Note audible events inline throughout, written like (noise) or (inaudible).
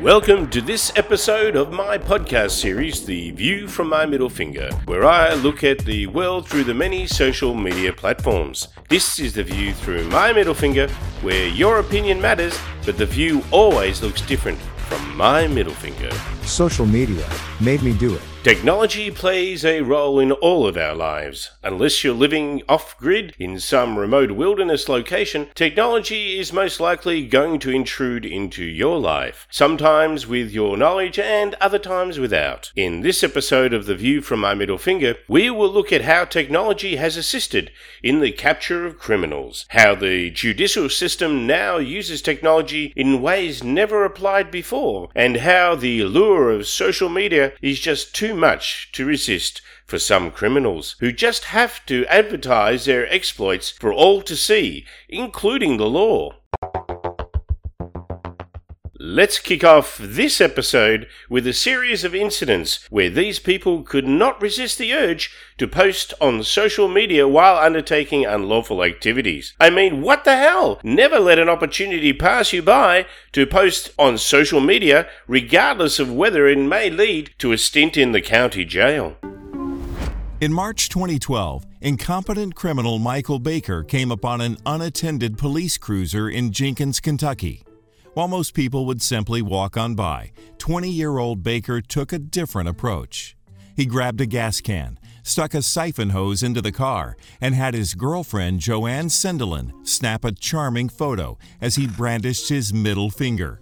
Welcome to this episode of my podcast series, The View from My Middle Finger, where I look at the world through the many social media platforms. This is the view through my middle finger, where your opinion matters, but the view always looks different from my middle finger. Social media made me do it. Technology plays a role in all of our lives. Unless you're living off grid in some remote wilderness location, technology is most likely going to intrude into your life, sometimes with your knowledge and other times without. In this episode of The View from My Middle Finger, we will look at how technology has assisted in the capture of criminals, how the judicial system now uses technology in ways never applied before, and how the lure of social media is just too much to resist for some criminals who just have to advertise their exploits for all to see, including the law. Let's kick off this episode with a series of incidents where these people could not resist the urge to post on social media while undertaking unlawful activities. I mean, what the hell? Never let an opportunity pass you by to post on social media, regardless of whether it may lead to a stint in the county jail. In March 2012, incompetent criminal Michael Baker came upon an unattended police cruiser in Jenkins, Kentucky. While most people would simply walk on by, 20 year old Baker took a different approach. He grabbed a gas can, stuck a siphon hose into the car, and had his girlfriend Joanne Sendelin snap a charming photo as he brandished his middle finger.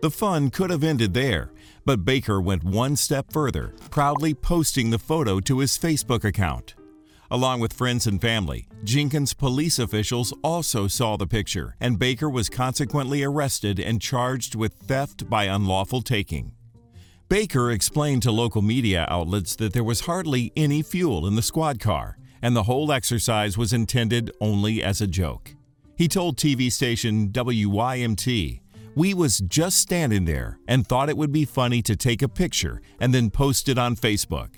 The fun could have ended there, but Baker went one step further, proudly posting the photo to his Facebook account. Along with friends and family, Jenkins police officials also saw the picture, and Baker was consequently arrested and charged with theft by unlawful taking. Baker explained to local media outlets that there was hardly any fuel in the squad car, and the whole exercise was intended only as a joke. He told TV station WYMT, We was just standing there and thought it would be funny to take a picture and then post it on Facebook.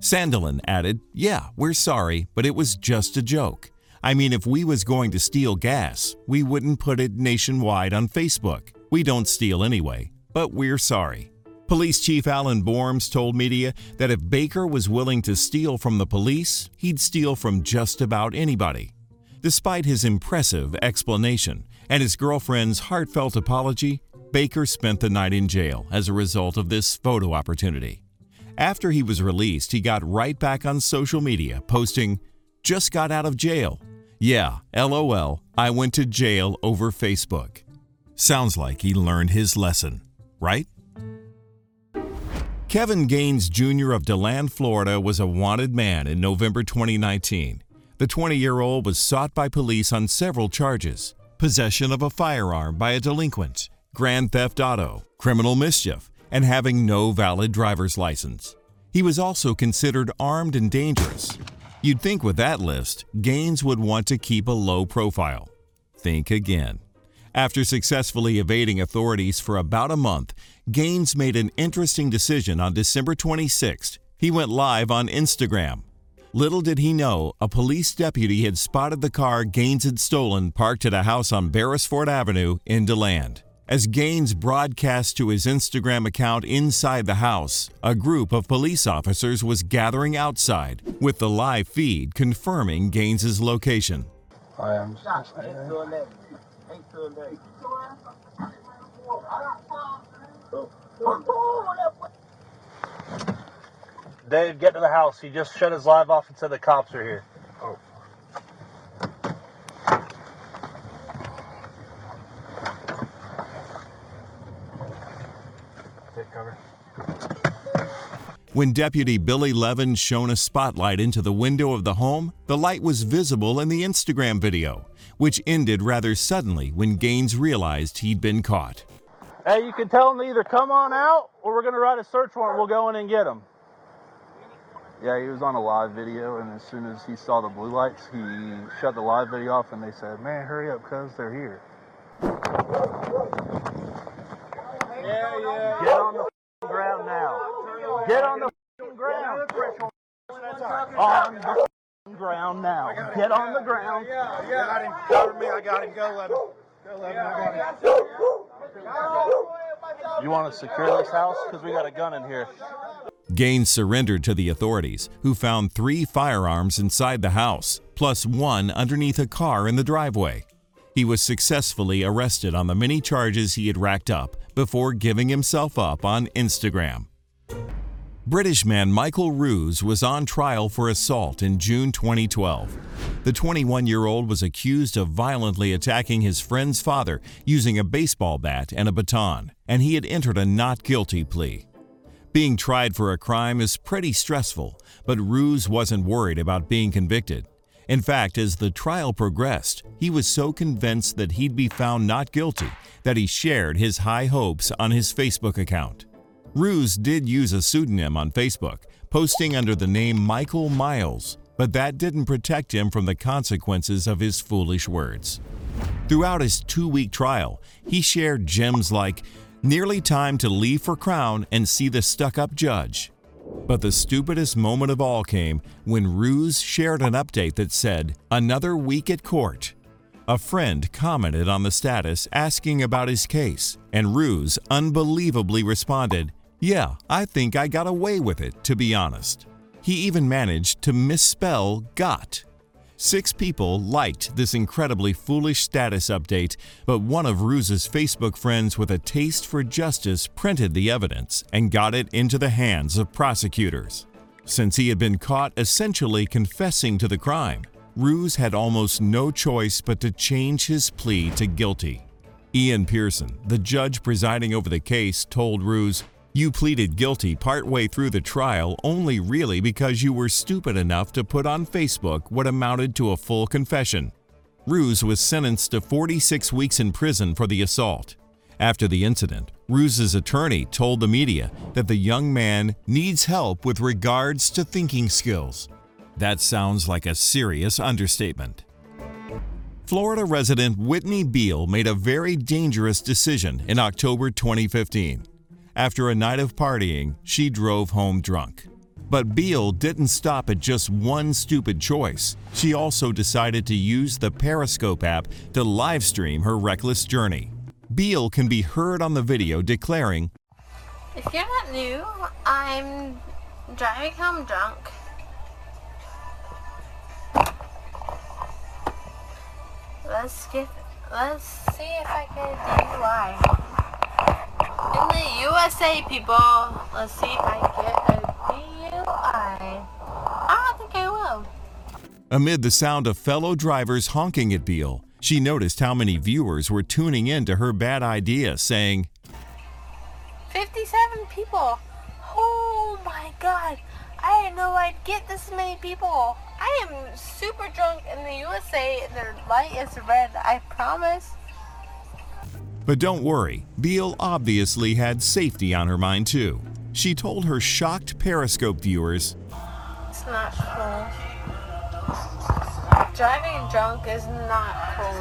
Sandelin added, Yeah, we're sorry, but it was just a joke. I mean, if we was going to steal gas, we wouldn't put it nationwide on Facebook. We don't steal anyway, but we're sorry. Police Chief Alan Borms told media that if Baker was willing to steal from the police, he'd steal from just about anybody. Despite his impressive explanation and his girlfriend's heartfelt apology, Baker spent the night in jail as a result of this photo opportunity. After he was released, he got right back on social media, posting, Just got out of jail. Yeah, lol, I went to jail over Facebook. Sounds like he learned his lesson, right? Kevin Gaines Jr. of DeLand, Florida was a wanted man in November 2019. The 20 year old was sought by police on several charges possession of a firearm by a delinquent, grand theft auto, criminal mischief, and having no valid driver's license. He was also considered armed and dangerous. You'd think with that list, Gaines would want to keep a low profile. Think again. After successfully evading authorities for about a month, Gaines made an interesting decision on December 26th. He went live on Instagram. Little did he know, a police deputy had spotted the car Gaines had stolen parked at a house on Beresford Avenue in DeLand. As Gaines broadcast to his Instagram account inside the house, a group of police officers was gathering outside, with the live feed confirming Gaines's location. I am. Dave, get to the house. He just shut his live off and said the cops are here. Cover. When Deputy Billy Levin shone a spotlight into the window of the home, the light was visible in the Instagram video, which ended rather suddenly when Gaines realized he'd been caught. Hey, you can tell them to either come on out or we're going to write a search warrant. We'll go in and get him. Yeah, he was on a live video, and as soon as he saw the blue lights, he shut the live video off, and they said, "Man, hurry up, cuz they're here." Get on the ground now. Get on the f***ing ground. On the ground now. Get on the ground. I got him. Cover me. I got him. Go, Levin. Go, Levin. I got him. You want to secure this house? Because we got a gun in here. Gaines surrendered to the authorities, who found three firearms inside the house, plus one underneath a car in the driveway. He was successfully arrested on the many charges he had racked up before giving himself up on Instagram. British man Michael Ruse was on trial for assault in June 2012. The 21 year old was accused of violently attacking his friend's father using a baseball bat and a baton, and he had entered a not guilty plea. Being tried for a crime is pretty stressful, but Ruse wasn't worried about being convicted. In fact, as the trial progressed, he was so convinced that he'd be found not guilty that he shared his high hopes on his Facebook account. Ruse did use a pseudonym on Facebook, posting under the name Michael Miles, but that didn't protect him from the consequences of his foolish words. Throughout his two week trial, he shared gems like, Nearly time to leave for Crown and see the stuck up judge. But the stupidest moment of all came when Ruse shared an update that said, Another week at court. A friend commented on the status asking about his case, and Ruse unbelievably responded, Yeah, I think I got away with it, to be honest. He even managed to misspell got. Six people liked this incredibly foolish status update, but one of Ruse's Facebook friends with a taste for justice printed the evidence and got it into the hands of prosecutors. Since he had been caught essentially confessing to the crime, Ruse had almost no choice but to change his plea to guilty. Ian Pearson, the judge presiding over the case, told Ruse, you pleaded guilty partway through the trial only really because you were stupid enough to put on Facebook what amounted to a full confession. Ruse was sentenced to 46 weeks in prison for the assault. After the incident, Ruse's attorney told the media that the young man needs help with regards to thinking skills. That sounds like a serious understatement. Florida resident Whitney Beall made a very dangerous decision in October 2015. After a night of partying, she drove home drunk. But Beall didn't stop at just one stupid choice. She also decided to use the Periscope app to livestream her reckless journey. Beall can be heard on the video declaring, If you're not new, I'm driving home drunk. Let's get. Let's see if I a DUI. In the USA, people, let's see if I get a DUI. I don't think I will. Amid the sound of fellow drivers honking at Beall, she noticed how many viewers were tuning in to her bad idea, saying, 57 people. Oh my god. I didn't know I'd get this many people. I am super drunk in the USA. The light is red, I promise. But don't worry, Beall obviously had safety on her mind too. She told her shocked Periscope viewers, It's not cool. Driving drunk is not cool.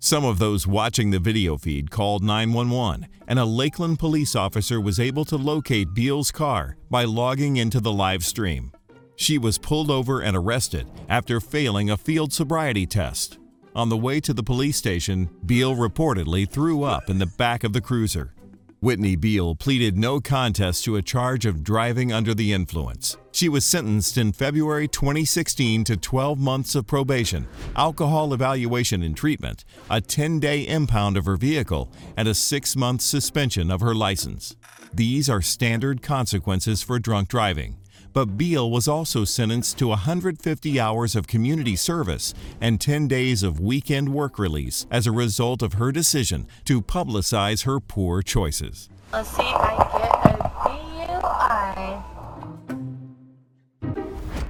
Some of those watching the video feed called 911, and a Lakeland police officer was able to locate Beall's car by logging into the live stream. She was pulled over and arrested after failing a field sobriety test. On the way to the police station, Beall reportedly threw up in the back of the cruiser. Whitney Beall pleaded no contest to a charge of driving under the influence. She was sentenced in February 2016 to 12 months of probation, alcohol evaluation and treatment, a 10 day impound of her vehicle, and a six month suspension of her license. These are standard consequences for drunk driving. But Beall was also sentenced to 150 hours of community service and 10 days of weekend work release as a result of her decision to publicize her poor choices. Let's see I get a DUI.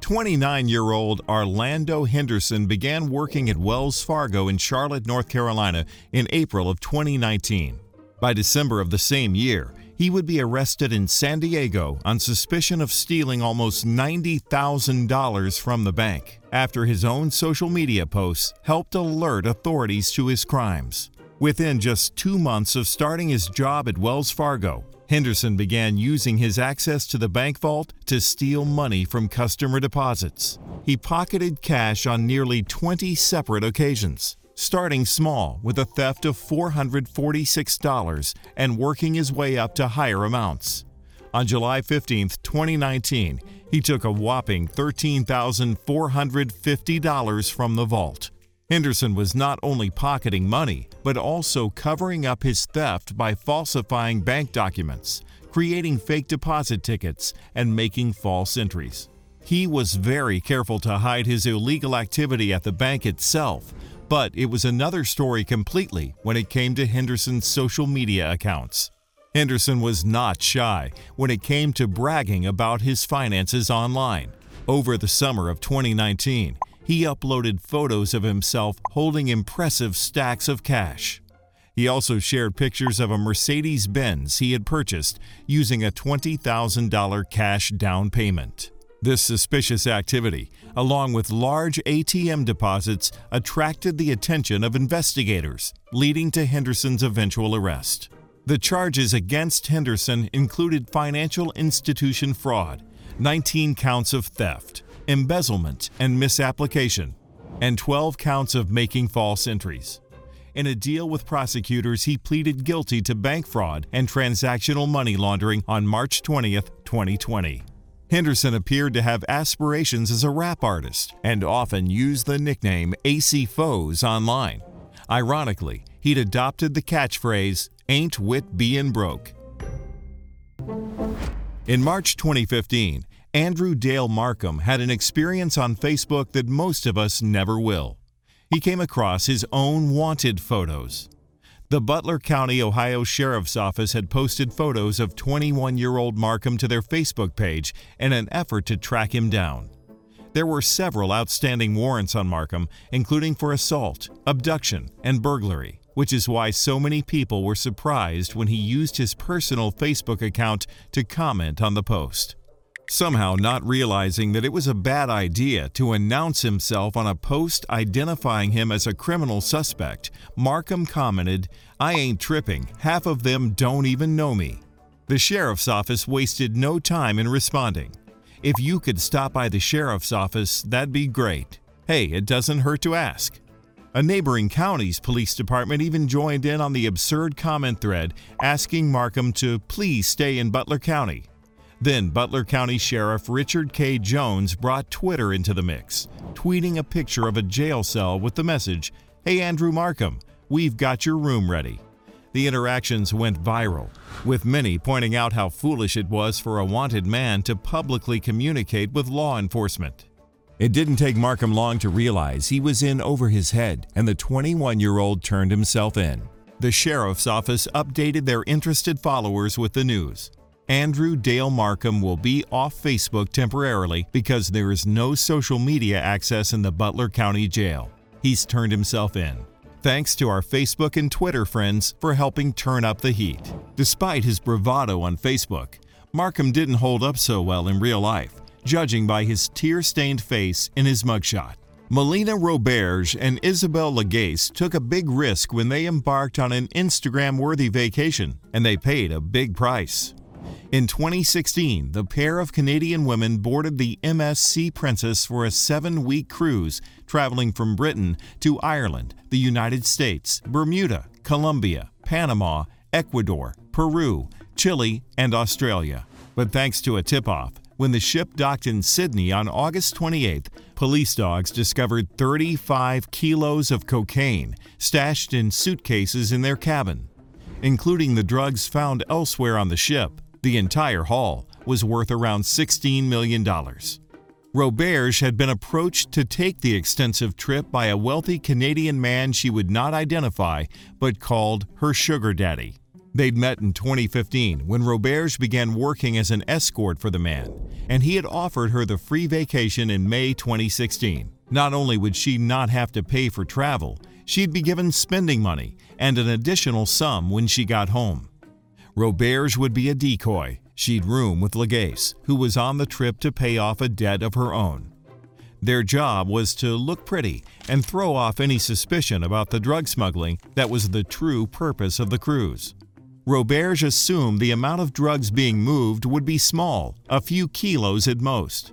29 year old Orlando Henderson began working at Wells Fargo in Charlotte, North Carolina in April of 2019. By December of the same year, he would be arrested in San Diego on suspicion of stealing almost $90,000 from the bank after his own social media posts helped alert authorities to his crimes. Within just two months of starting his job at Wells Fargo, Henderson began using his access to the bank vault to steal money from customer deposits. He pocketed cash on nearly 20 separate occasions. Starting small with a theft of $446 and working his way up to higher amounts. On July 15, 2019, he took a whopping $13,450 from the vault. Henderson was not only pocketing money, but also covering up his theft by falsifying bank documents, creating fake deposit tickets, and making false entries. He was very careful to hide his illegal activity at the bank itself, but it was another story completely when it came to Henderson's social media accounts. Henderson was not shy when it came to bragging about his finances online. Over the summer of 2019, he uploaded photos of himself holding impressive stacks of cash. He also shared pictures of a Mercedes Benz he had purchased using a $20,000 cash down payment. This suspicious activity, along with large ATM deposits, attracted the attention of investigators, leading to Henderson's eventual arrest. The charges against Henderson included financial institution fraud, 19 counts of theft, embezzlement and misapplication, and 12 counts of making false entries. In a deal with prosecutors, he pleaded guilty to bank fraud and transactional money laundering on March 20, 2020. Henderson appeared to have aspirations as a rap artist and often used the nickname AC Foes online. Ironically, he'd adopted the catchphrase, Ain't Wit Bein' Broke. In March 2015, Andrew Dale Markham had an experience on Facebook that most of us never will. He came across his own wanted photos. The Butler County, Ohio Sheriff's Office had posted photos of 21 year old Markham to their Facebook page in an effort to track him down. There were several outstanding warrants on Markham, including for assault, abduction, and burglary, which is why so many people were surprised when he used his personal Facebook account to comment on the post. Somehow, not realizing that it was a bad idea to announce himself on a post identifying him as a criminal suspect, Markham commented, I ain't tripping, half of them don't even know me. The sheriff's office wasted no time in responding. If you could stop by the sheriff's office, that'd be great. Hey, it doesn't hurt to ask. A neighboring county's police department even joined in on the absurd comment thread asking Markham to please stay in Butler County. Then Butler County Sheriff Richard K. Jones brought Twitter into the mix, tweeting a picture of a jail cell with the message, Hey Andrew Markham, we've got your room ready. The interactions went viral, with many pointing out how foolish it was for a wanted man to publicly communicate with law enforcement. It didn't take Markham long to realize he was in over his head, and the 21 year old turned himself in. The sheriff's office updated their interested followers with the news. Andrew Dale Markham will be off Facebook temporarily because there is no social media access in the Butler County Jail. He's turned himself in. Thanks to our Facebook and Twitter friends for helping turn up the heat. Despite his bravado on Facebook, Markham didn't hold up so well in real life, judging by his tear stained face in his mugshot. Melina Roberge and Isabelle Lagacé took a big risk when they embarked on an Instagram worthy vacation, and they paid a big price. In 2016, the pair of Canadian women boarded the MS Sea Princess for a seven week cruise traveling from Britain to Ireland, the United States, Bermuda, Colombia, Panama, Ecuador, Peru, Chile, and Australia. But thanks to a tip off, when the ship docked in Sydney on August 28th, police dogs discovered 35 kilos of cocaine stashed in suitcases in their cabin, including the drugs found elsewhere on the ship. The entire haul was worth around $16 million. Roberge had been approached to take the extensive trip by a wealthy Canadian man she would not identify, but called her sugar daddy. They'd met in 2015 when Roberge began working as an escort for the man, and he had offered her the free vacation in May 2016. Not only would she not have to pay for travel, she'd be given spending money and an additional sum when she got home. Roberge would be a decoy. She'd room with Lagacé, who was on the trip to pay off a debt of her own. Their job was to look pretty and throw off any suspicion about the drug smuggling that was the true purpose of the cruise. Roberge assumed the amount of drugs being moved would be small, a few kilos at most.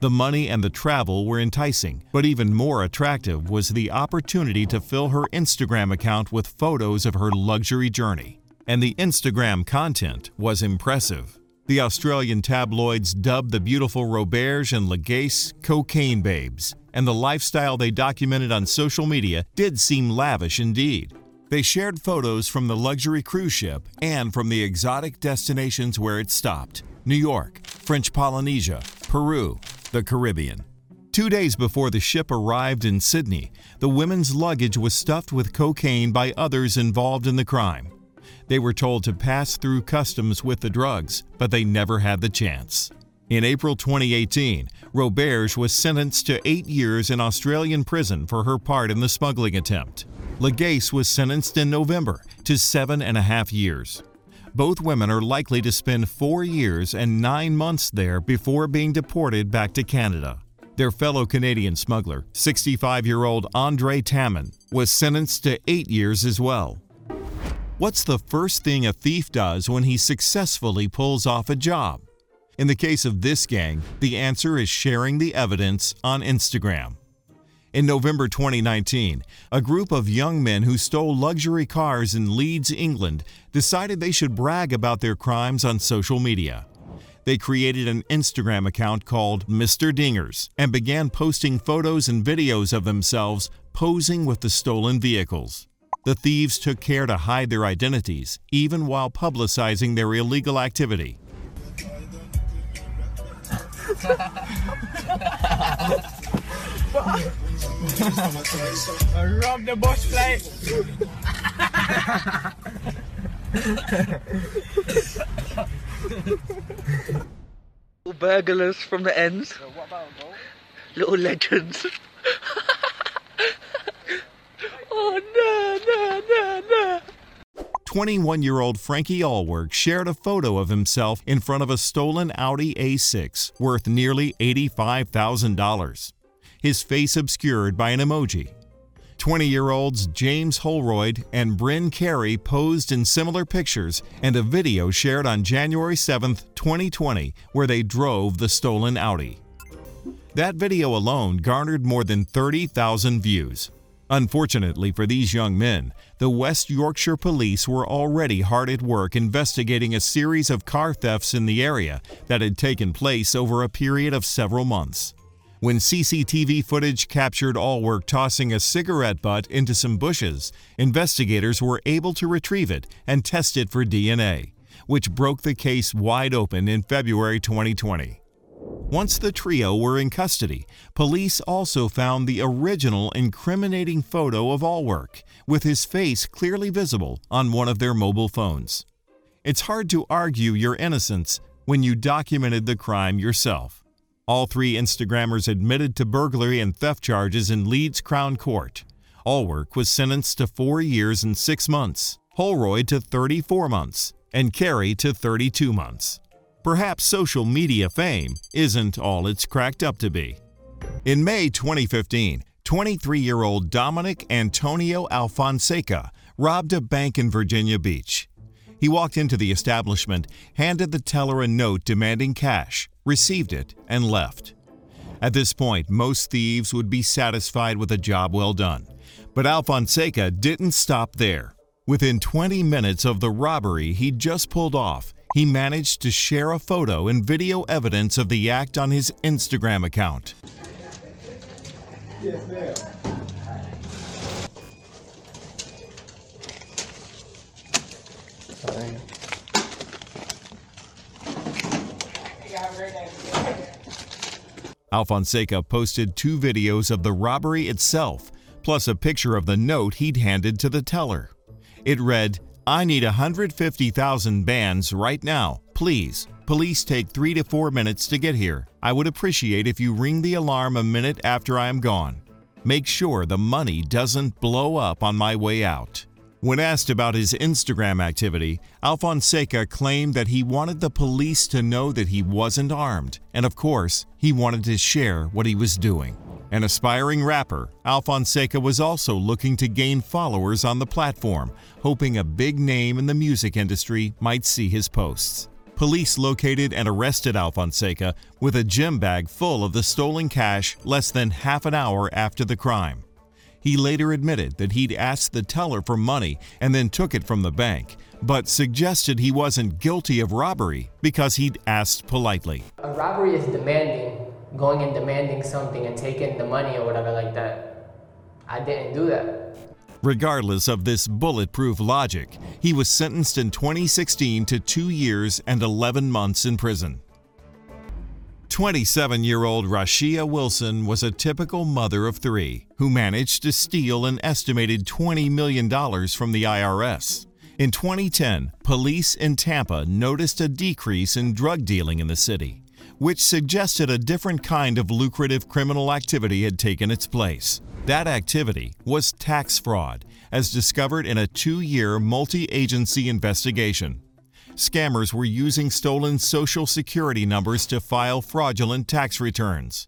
The money and the travel were enticing, but even more attractive was the opportunity to fill her Instagram account with photos of her luxury journey. And the Instagram content was impressive. The Australian tabloids dubbed the beautiful Roberge and Lagacé cocaine babes, and the lifestyle they documented on social media did seem lavish indeed. They shared photos from the luxury cruise ship and from the exotic destinations where it stopped New York, French Polynesia, Peru, the Caribbean. Two days before the ship arrived in Sydney, the women's luggage was stuffed with cocaine by others involved in the crime. They were told to pass through customs with the drugs, but they never had the chance. In April 2018, Roberge was sentenced to eight years in Australian prison for her part in the smuggling attempt. Lagacé was sentenced in November to seven and a half years. Both women are likely to spend four years and nine months there before being deported back to Canada. Their fellow Canadian smuggler, 65 year old Andre Tamine, was sentenced to eight years as well. What's the first thing a thief does when he successfully pulls off a job? In the case of this gang, the answer is sharing the evidence on Instagram. In November 2019, a group of young men who stole luxury cars in Leeds, England, decided they should brag about their crimes on social media. They created an Instagram account called Mr. Dingers and began posting photos and videos of themselves posing with the stolen vehicles. The thieves took care to hide their identities, even while publicizing their illegal activity. Rob the bush plate. Little burglars from the ends. Little legends. (laughs) no, no, no, no. 21 year old Frankie Allwork shared a photo of himself in front of a stolen Audi A6 worth nearly $85,000, his face obscured by an emoji. 20 year olds James Holroyd and Bryn Carey posed in similar pictures and a video shared on January 7, 2020, where they drove the stolen Audi. That video alone garnered more than 30,000 views. Unfortunately for these young men, the West Yorkshire police were already hard at work investigating a series of car thefts in the area that had taken place over a period of several months. When CCTV footage captured Allwork tossing a cigarette butt into some bushes, investigators were able to retrieve it and test it for DNA, which broke the case wide open in February 2020. Once the trio were in custody, police also found the original incriminating photo of Allwork, with his face clearly visible on one of their mobile phones. It's hard to argue your innocence when you documented the crime yourself. All three Instagrammers admitted to burglary and theft charges in Leeds Crown Court. Allwork was sentenced to four years and six months, Holroyd to 34 months, and Carey to 32 months. Perhaps social media fame isn't all it's cracked up to be. In May 2015, 23 year old Dominic Antonio Alfonseca robbed a bank in Virginia Beach. He walked into the establishment, handed the teller a note demanding cash, received it, and left. At this point, most thieves would be satisfied with a job well done. But Alfonseca didn't stop there. Within 20 minutes of the robbery he'd just pulled off, he managed to share a photo and video evidence of the act on his Instagram account. Alfonseca posted two videos of the robbery itself, plus a picture of the note he'd handed to the teller. It read, I need 150,000 bands right now, please. Police take three to four minutes to get here. I would appreciate if you ring the alarm a minute after I am gone. Make sure the money doesn't blow up on my way out. When asked about his Instagram activity, Alfonseca claimed that he wanted the police to know that he wasn't armed, and of course, he wanted to share what he was doing. An aspiring rapper, Alfonseca was also looking to gain followers on the platform, hoping a big name in the music industry might see his posts. Police located and arrested Alfonseca with a gym bag full of the stolen cash less than half an hour after the crime. He later admitted that he'd asked the teller for money and then took it from the bank, but suggested he wasn't guilty of robbery because he'd asked politely. A robbery is demanding, going and demanding something and taking the money or whatever like that. I didn't do that. Regardless of this bulletproof logic, he was sentenced in 2016 to two years and 11 months in prison. 27 year old Rashia Wilson was a typical mother of three who managed to steal an estimated $20 million from the IRS. In 2010, police in Tampa noticed a decrease in drug dealing in the city, which suggested a different kind of lucrative criminal activity had taken its place. That activity was tax fraud, as discovered in a two year multi agency investigation. Scammers were using stolen social security numbers to file fraudulent tax returns.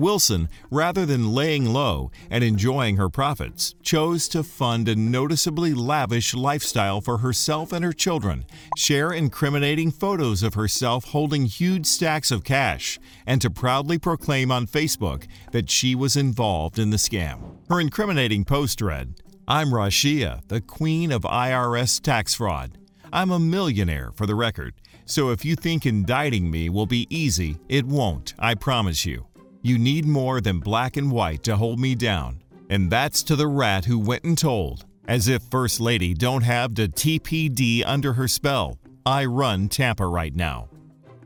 Wilson, rather than laying low and enjoying her profits, chose to fund a noticeably lavish lifestyle for herself and her children, share incriminating photos of herself holding huge stacks of cash, and to proudly proclaim on Facebook that she was involved in the scam. Her incriminating post read, I'm Rashia, the queen of IRS tax fraud. I'm a millionaire, for the record, so if you think indicting me will be easy, it won't, I promise you. You need more than black and white to hold me down. And that's to the rat who went and told, as if First Lady don't have the TPD under her spell. I run Tampa right now.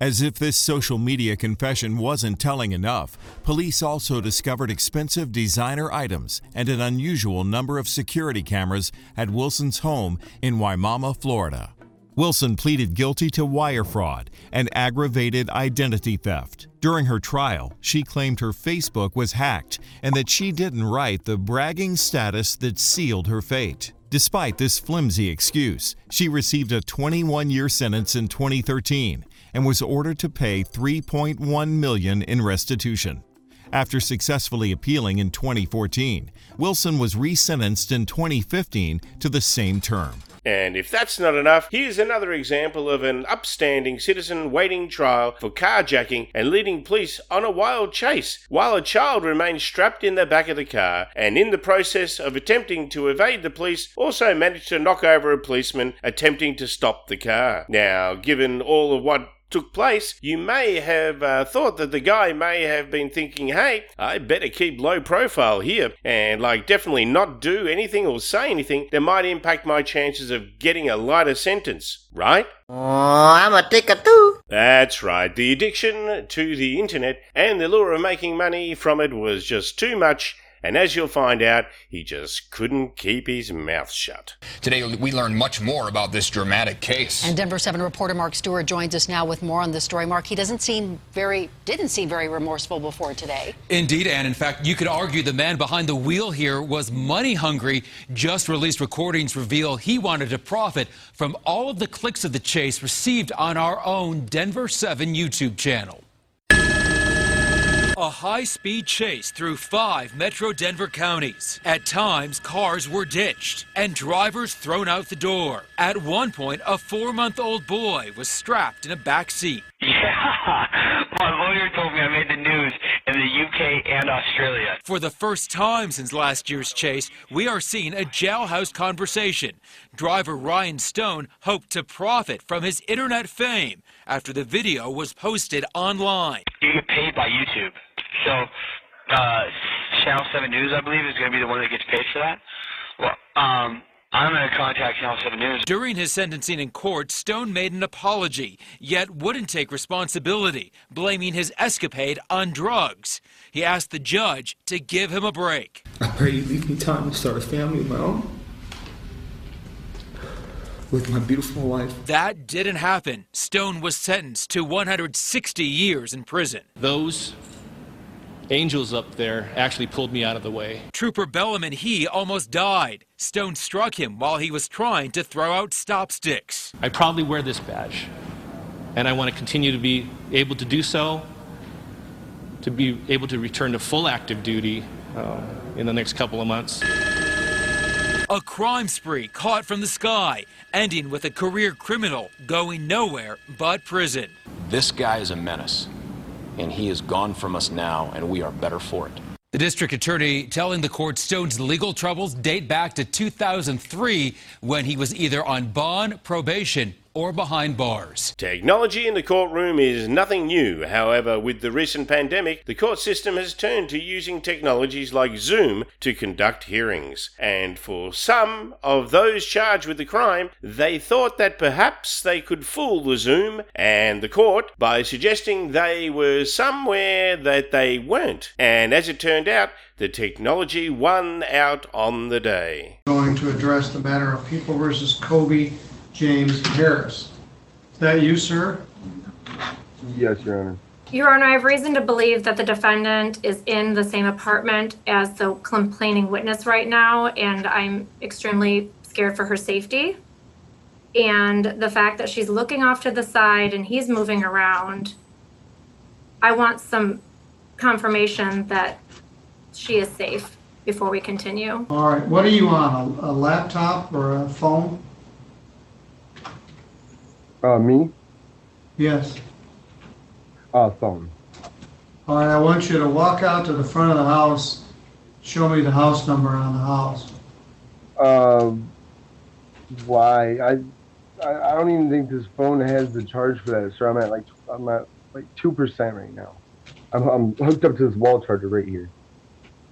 As if this social media confession wasn't telling enough, police also discovered expensive designer items and an unusual number of security cameras at Wilson's home in Wimauma, Florida. Wilson pleaded guilty to wire fraud and aggravated identity theft. During her trial, she claimed her Facebook was hacked and that she didn't write the bragging status that sealed her fate. Despite this flimsy excuse, she received a 21 year sentence in 2013 and was ordered to pay 3.1 million in restitution. After successfully appealing in 2014, Wilson was resentenced in 2015 to the same term. And if that's not enough, here's another example of an upstanding citizen waiting trial for carjacking and leading police on a wild chase while a child remains strapped in the back of the car and in the process of attempting to evade the police also managed to knock over a policeman attempting to stop the car. Now, given all of what took place, you may have uh, thought that the guy may have been thinking, hey, I better keep low profile here and, like, definitely not do anything or say anything that might impact my chances of getting a lighter sentence, right? Oh, I'm a ticker too. That's right, the addiction to the internet and the lure of making money from it was just too much and as you'll find out, he just couldn't keep his mouth shut. Today, we learn much more about this dramatic case. And Denver 7 reporter Mark Stewart joins us now with more on this story. Mark, he doesn't seem very, didn't seem very remorseful before today. Indeed, and in fact, you could argue the man behind the wheel here was money hungry. Just released recordings reveal he wanted to profit from all of the clicks of the chase received on our own Denver 7 YouTube channel. A high speed chase through five metro Denver counties. At times, cars were ditched and drivers thrown out the door. At one point, a four month old boy was strapped in a back seat. Yeah, (laughs) my lawyer told me I made the news in the UK and Australia. For the first time since last year's chase, we are seeing a jailhouse conversation. Driver Ryan Stone hoped to profit from his internet fame after the video was posted online. You paid by YouTube. So, uh, Channel 7 News, I believe, is going to be the one that gets paid for that. Well, um, I'm going to contact Channel 7 News. During his sentencing in court, Stone made an apology, yet wouldn't take responsibility, blaming his escapade on drugs. He asked the judge to give him a break. I pray you leave me time to start a family of my own with my beautiful wife. That didn't happen. Stone was sentenced to 160 years in prison. Those angels up there actually pulled me out of the way. Trooper Bellum and he almost died. Stone struck him while he was trying to throw out stop sticks. I proudly wear this badge, and I want to continue to be able to do so, to be able to return to full active duty uh, in the next couple of months. A crime spree caught from the sky, ending with a career criminal going nowhere but prison. This guy is a menace, and he is gone from us now, and we are better for it. The district attorney telling the court Stone's legal troubles date back to 2003 when he was either on bond, probation, or behind bars. Technology in the courtroom is nothing new. However, with the recent pandemic, the court system has turned to using technologies like Zoom to conduct hearings. And for some of those charged with the crime, they thought that perhaps they could fool the Zoom and the court by suggesting they were somewhere that they weren't. And as it turned out, the technology won out on the day. Going to address the matter of People versus Kobe James Harris. Is that you, sir? Yes, Your Honor. Your Honor, I have reason to believe that the defendant is in the same apartment as the complaining witness right now, and I'm extremely scared for her safety. And the fact that she's looking off to the side and he's moving around, I want some confirmation that she is safe before we continue. All right, what are you on, a a laptop or a phone? Uh, me? Yes. Uh, phone. All right, I want you to walk out to the front of the house, show me the house number on the house. Um, why? I, I, I don't even think this phone has the charge for that, sir. I'm at like, I'm at like two percent right now. I'm, I'm hooked up to this wall charger right here.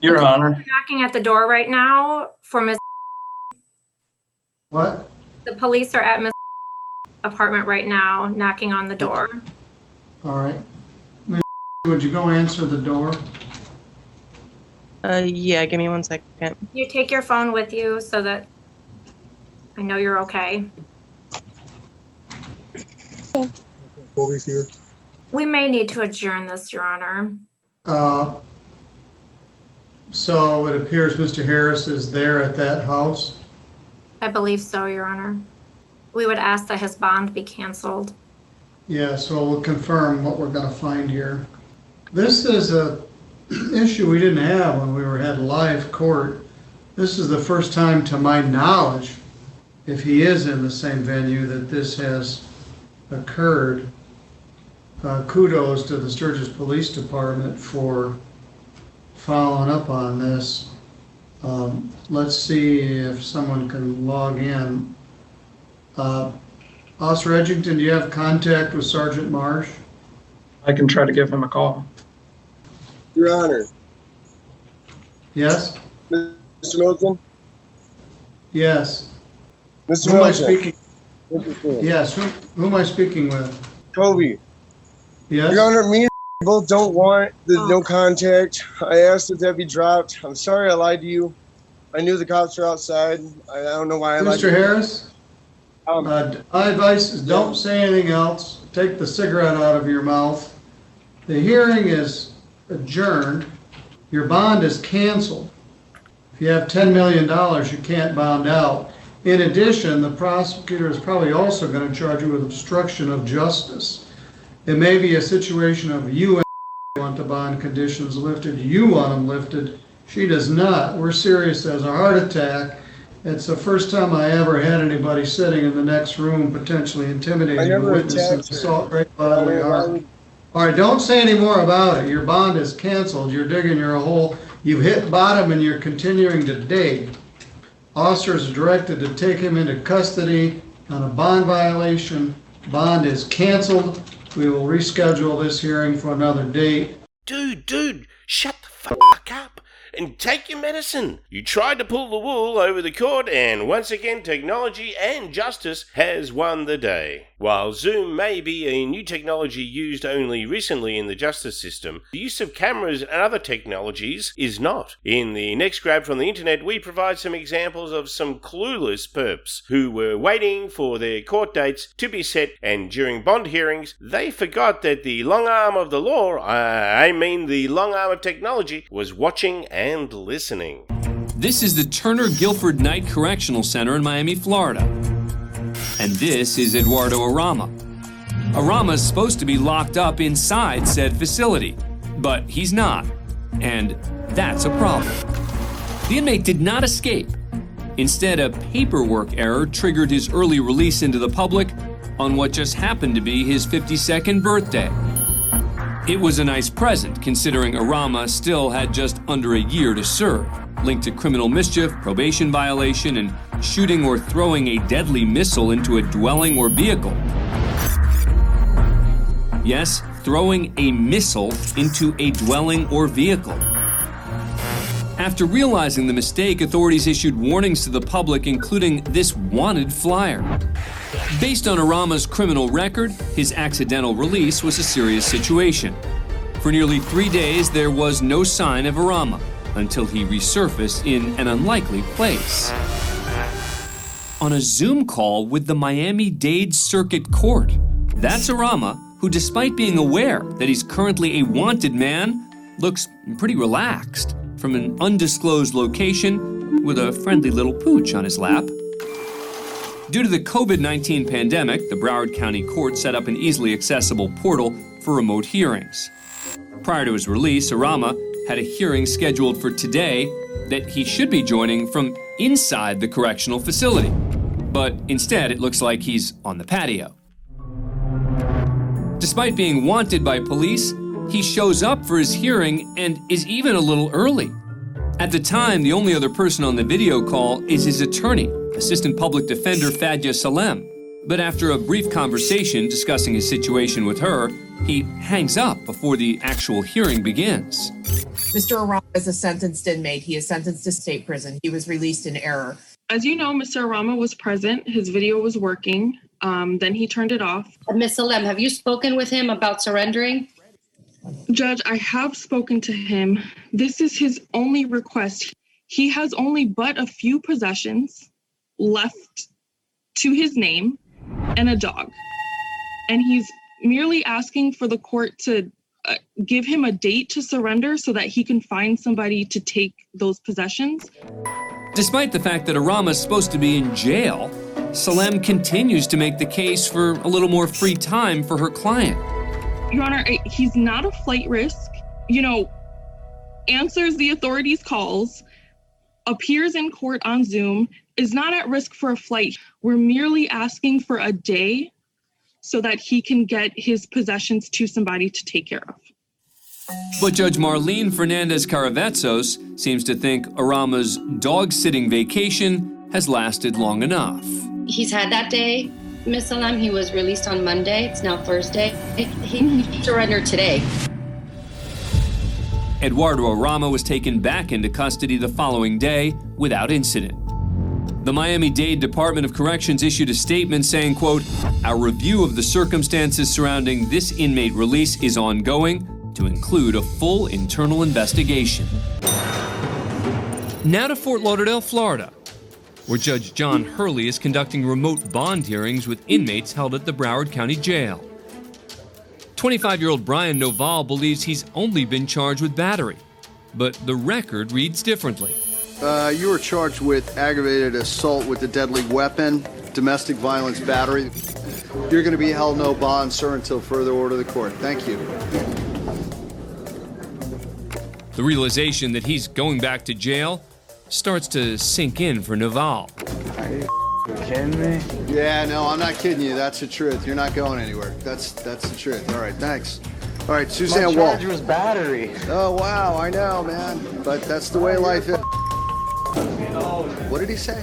Your Honor. Knocking at the door right now for Miss. What? The police are at Miss apartment right now, knocking on the door. All right. Miss, Would you go answer the door? Uh, yeah, give me one second. You take your phone with you so that I know you're okay. Kobe's here. We may need to adjourn this, Your Honor. Uh, So it appears Mr. Harris is there at that house? I believe so, Your Honor. We would ask that his bond be canceled. Yeah, so we'll confirm what we're gonna find here. This is a (clears throat) issue we didn't have when we were had live court. This is the first time, to my knowledge, if he is in the same venue, that this has occurred. Uh, kudos to the Sturgis Police Department for following up on this. Um, let's see if someone can log in. Uh, Officer Edgington, do you have contact with Sergeant Marsh? I can try to give him a call. Your Honor. Yes? Mr. Milton? Yes. Mr. Who am I Milton. speaking? Mr. Yes, who, who am I speaking with? Kobe. Yes? Your Honor, me and both don't want the no contact. I asked that that be dropped. I'm sorry I lied to you. I knew the cops were outside. I, I don't know why I lied to Mr. you. Harris? Uh, My advice is don't say anything else. Take the cigarette out of your mouth. The hearing is adjourned. Your bond is canceled. If you have $10 million, you can't bond out. In addition, the prosecutor is probably also going to charge you with obstruction of justice. It may be a situation of you (laughs) want the bond conditions lifted, you want them lifted, she does not. We're serious as a heart attack. It's the first time I ever had anybody sitting in the next room potentially intimidating a witness and attacked her. assault great bodily harm. All right, don't say any more about it. Your bond is canceled. You're digging your hole. You've hit bottom and you're continuing to dig. Officers are directed to take him into custody on a bond violation. Bond is canceled. We will reschedule this hearing for another date. Dude, dude, shut the fuck up and take your medicine. You tried to pull the wool over the court, and once again, technology and justice has won the day. While Zoom may be a new technology used only recently in the justice system, the use of cameras and other technologies is not. In the next grab from the internet, we provide some examples of some clueless perps who were waiting for their court dates to be set, and during bond hearings, they forgot that the long arm of the law, uh, I mean the long arm of technology, was watching and listening. This is the Turner Guilford Knight Correctional Center in Miami, Florida. And this is Eduardo Arama. Arama is supposed to be locked up inside said facility, but he's not. And that's a problem. The inmate did not escape. Instead, a paperwork error triggered his early release into the public on what just happened to be his 52nd birthday. It was a nice present, considering Arama still had just under a year to serve, linked to criminal mischief, probation violation, and shooting or throwing a deadly missile into a dwelling or vehicle. Yes, throwing a missile into a dwelling or vehicle. After realizing the mistake, authorities issued warnings to the public, including this wanted flyer. Based on Arama's criminal record, his accidental release was a serious situation. For nearly three days, there was no sign of Arama until he resurfaced in an unlikely place. On a Zoom call with the Miami Dade Circuit Court. That's Arama, who, despite being aware that he's currently a wanted man, looks pretty relaxed from an undisclosed location with a friendly little pooch on his lap. Due to the COVID 19 pandemic, the Broward County Court set up an easily accessible portal for remote hearings. Prior to his release, Arama had a hearing scheduled for today that he should be joining from inside the correctional facility. But instead, it looks like he's on the patio. Despite being wanted by police, he shows up for his hearing and is even a little early. At the time, the only other person on the video call is his attorney, Assistant Public Defender Fadia Salem. But after a brief conversation discussing his situation with her, he hangs up before the actual hearing begins. Mr. Arama is a sentenced inmate. He is sentenced to state prison. He was released in error. As you know, Mr. Arama was present. His video was working. Um, then he turned it off. Miss Salem, have you spoken with him about surrendering? Judge, I have spoken to him. This is his only request. He has only but a few possessions left to his name and a dog. And he's merely asking for the court to uh, give him a date to surrender so that he can find somebody to take those possessions. Despite the fact that Arama is supposed to be in jail, Salem continues to make the case for a little more free time for her client. Your Honor, he's not a flight risk. You know, answers the authorities' calls, appears in court on Zoom, is not at risk for a flight. We're merely asking for a day so that he can get his possessions to somebody to take care of. But Judge Marlene Fernandez Karavetsos seems to think Arama's dog sitting vacation has lasted long enough. He's had that day, Miss Salem. He was released on Monday. It's now Thursday. He, he surrendered today. Eduardo Arama was taken back into custody the following day without incident. The Miami-Dade Department of Corrections issued a statement saying, quote, "Our review of the circumstances surrounding this inmate release is ongoing to include a full internal investigation." Now to Fort Lauderdale, Florida, where Judge John Hurley is conducting remote bond hearings with inmates held at the Broward County Jail. 25 year old Brian Noval believes he's only been charged with battery, but the record reads differently. Uh, you were charged with aggravated assault with a deadly weapon, domestic violence battery. You're going to be held no bond, sir, until further order of the court. Thank you. The realization that he's going back to jail starts to sink in for Noval. kidding me? Yeah, no, I'm not kidding you. That's the truth. You're not going anywhere. That's that's the truth. All right, thanks. All right, Suzanne My Wall. charge was battery. Oh wow, I know, man. But that's the way life is. What did he say?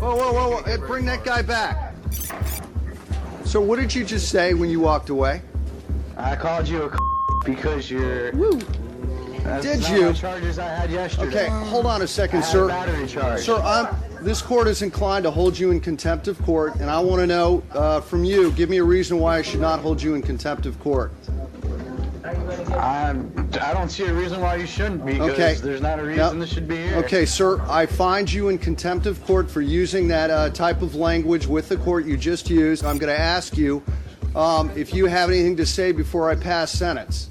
Whoa, whoa, whoa, whoa! Bring that guy back. So, what did you just say when you walked away? I called you a because you're. That's Did you? I had yesterday. Okay, hold on a second, sir. A battery charge. Sir, I'm. This court is inclined to hold you in contempt of court, and I want to know uh, from you. Give me a reason why I should not hold you in contempt of court. I don't see a reason why you shouldn't because Okay. there's not a reason this should be here. Okay, sir, I find you in contempt of court for using that uh, type of language with the court you just used. I'm going to ask you um, if you have anything to say before I pass sentence.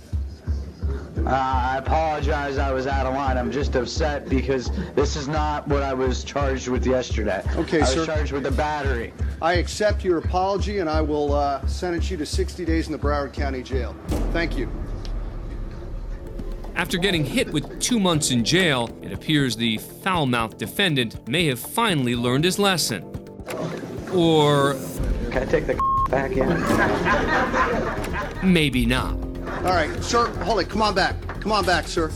Uh, I apologize. I was out of line. I'm just upset because this is not what I was charged with yesterday. Okay, I was sir. charged with a battery. I accept your apology, and I will uh, sentence you to 60 days in the Broward County Jail. Thank you. After getting hit with two months in jail, it appears the foul mouthed defendant may have finally learned his lesson. Or Can I take the (laughs) back in? maybe not. All right, sir, hold it. Come on back. Come on back, sir.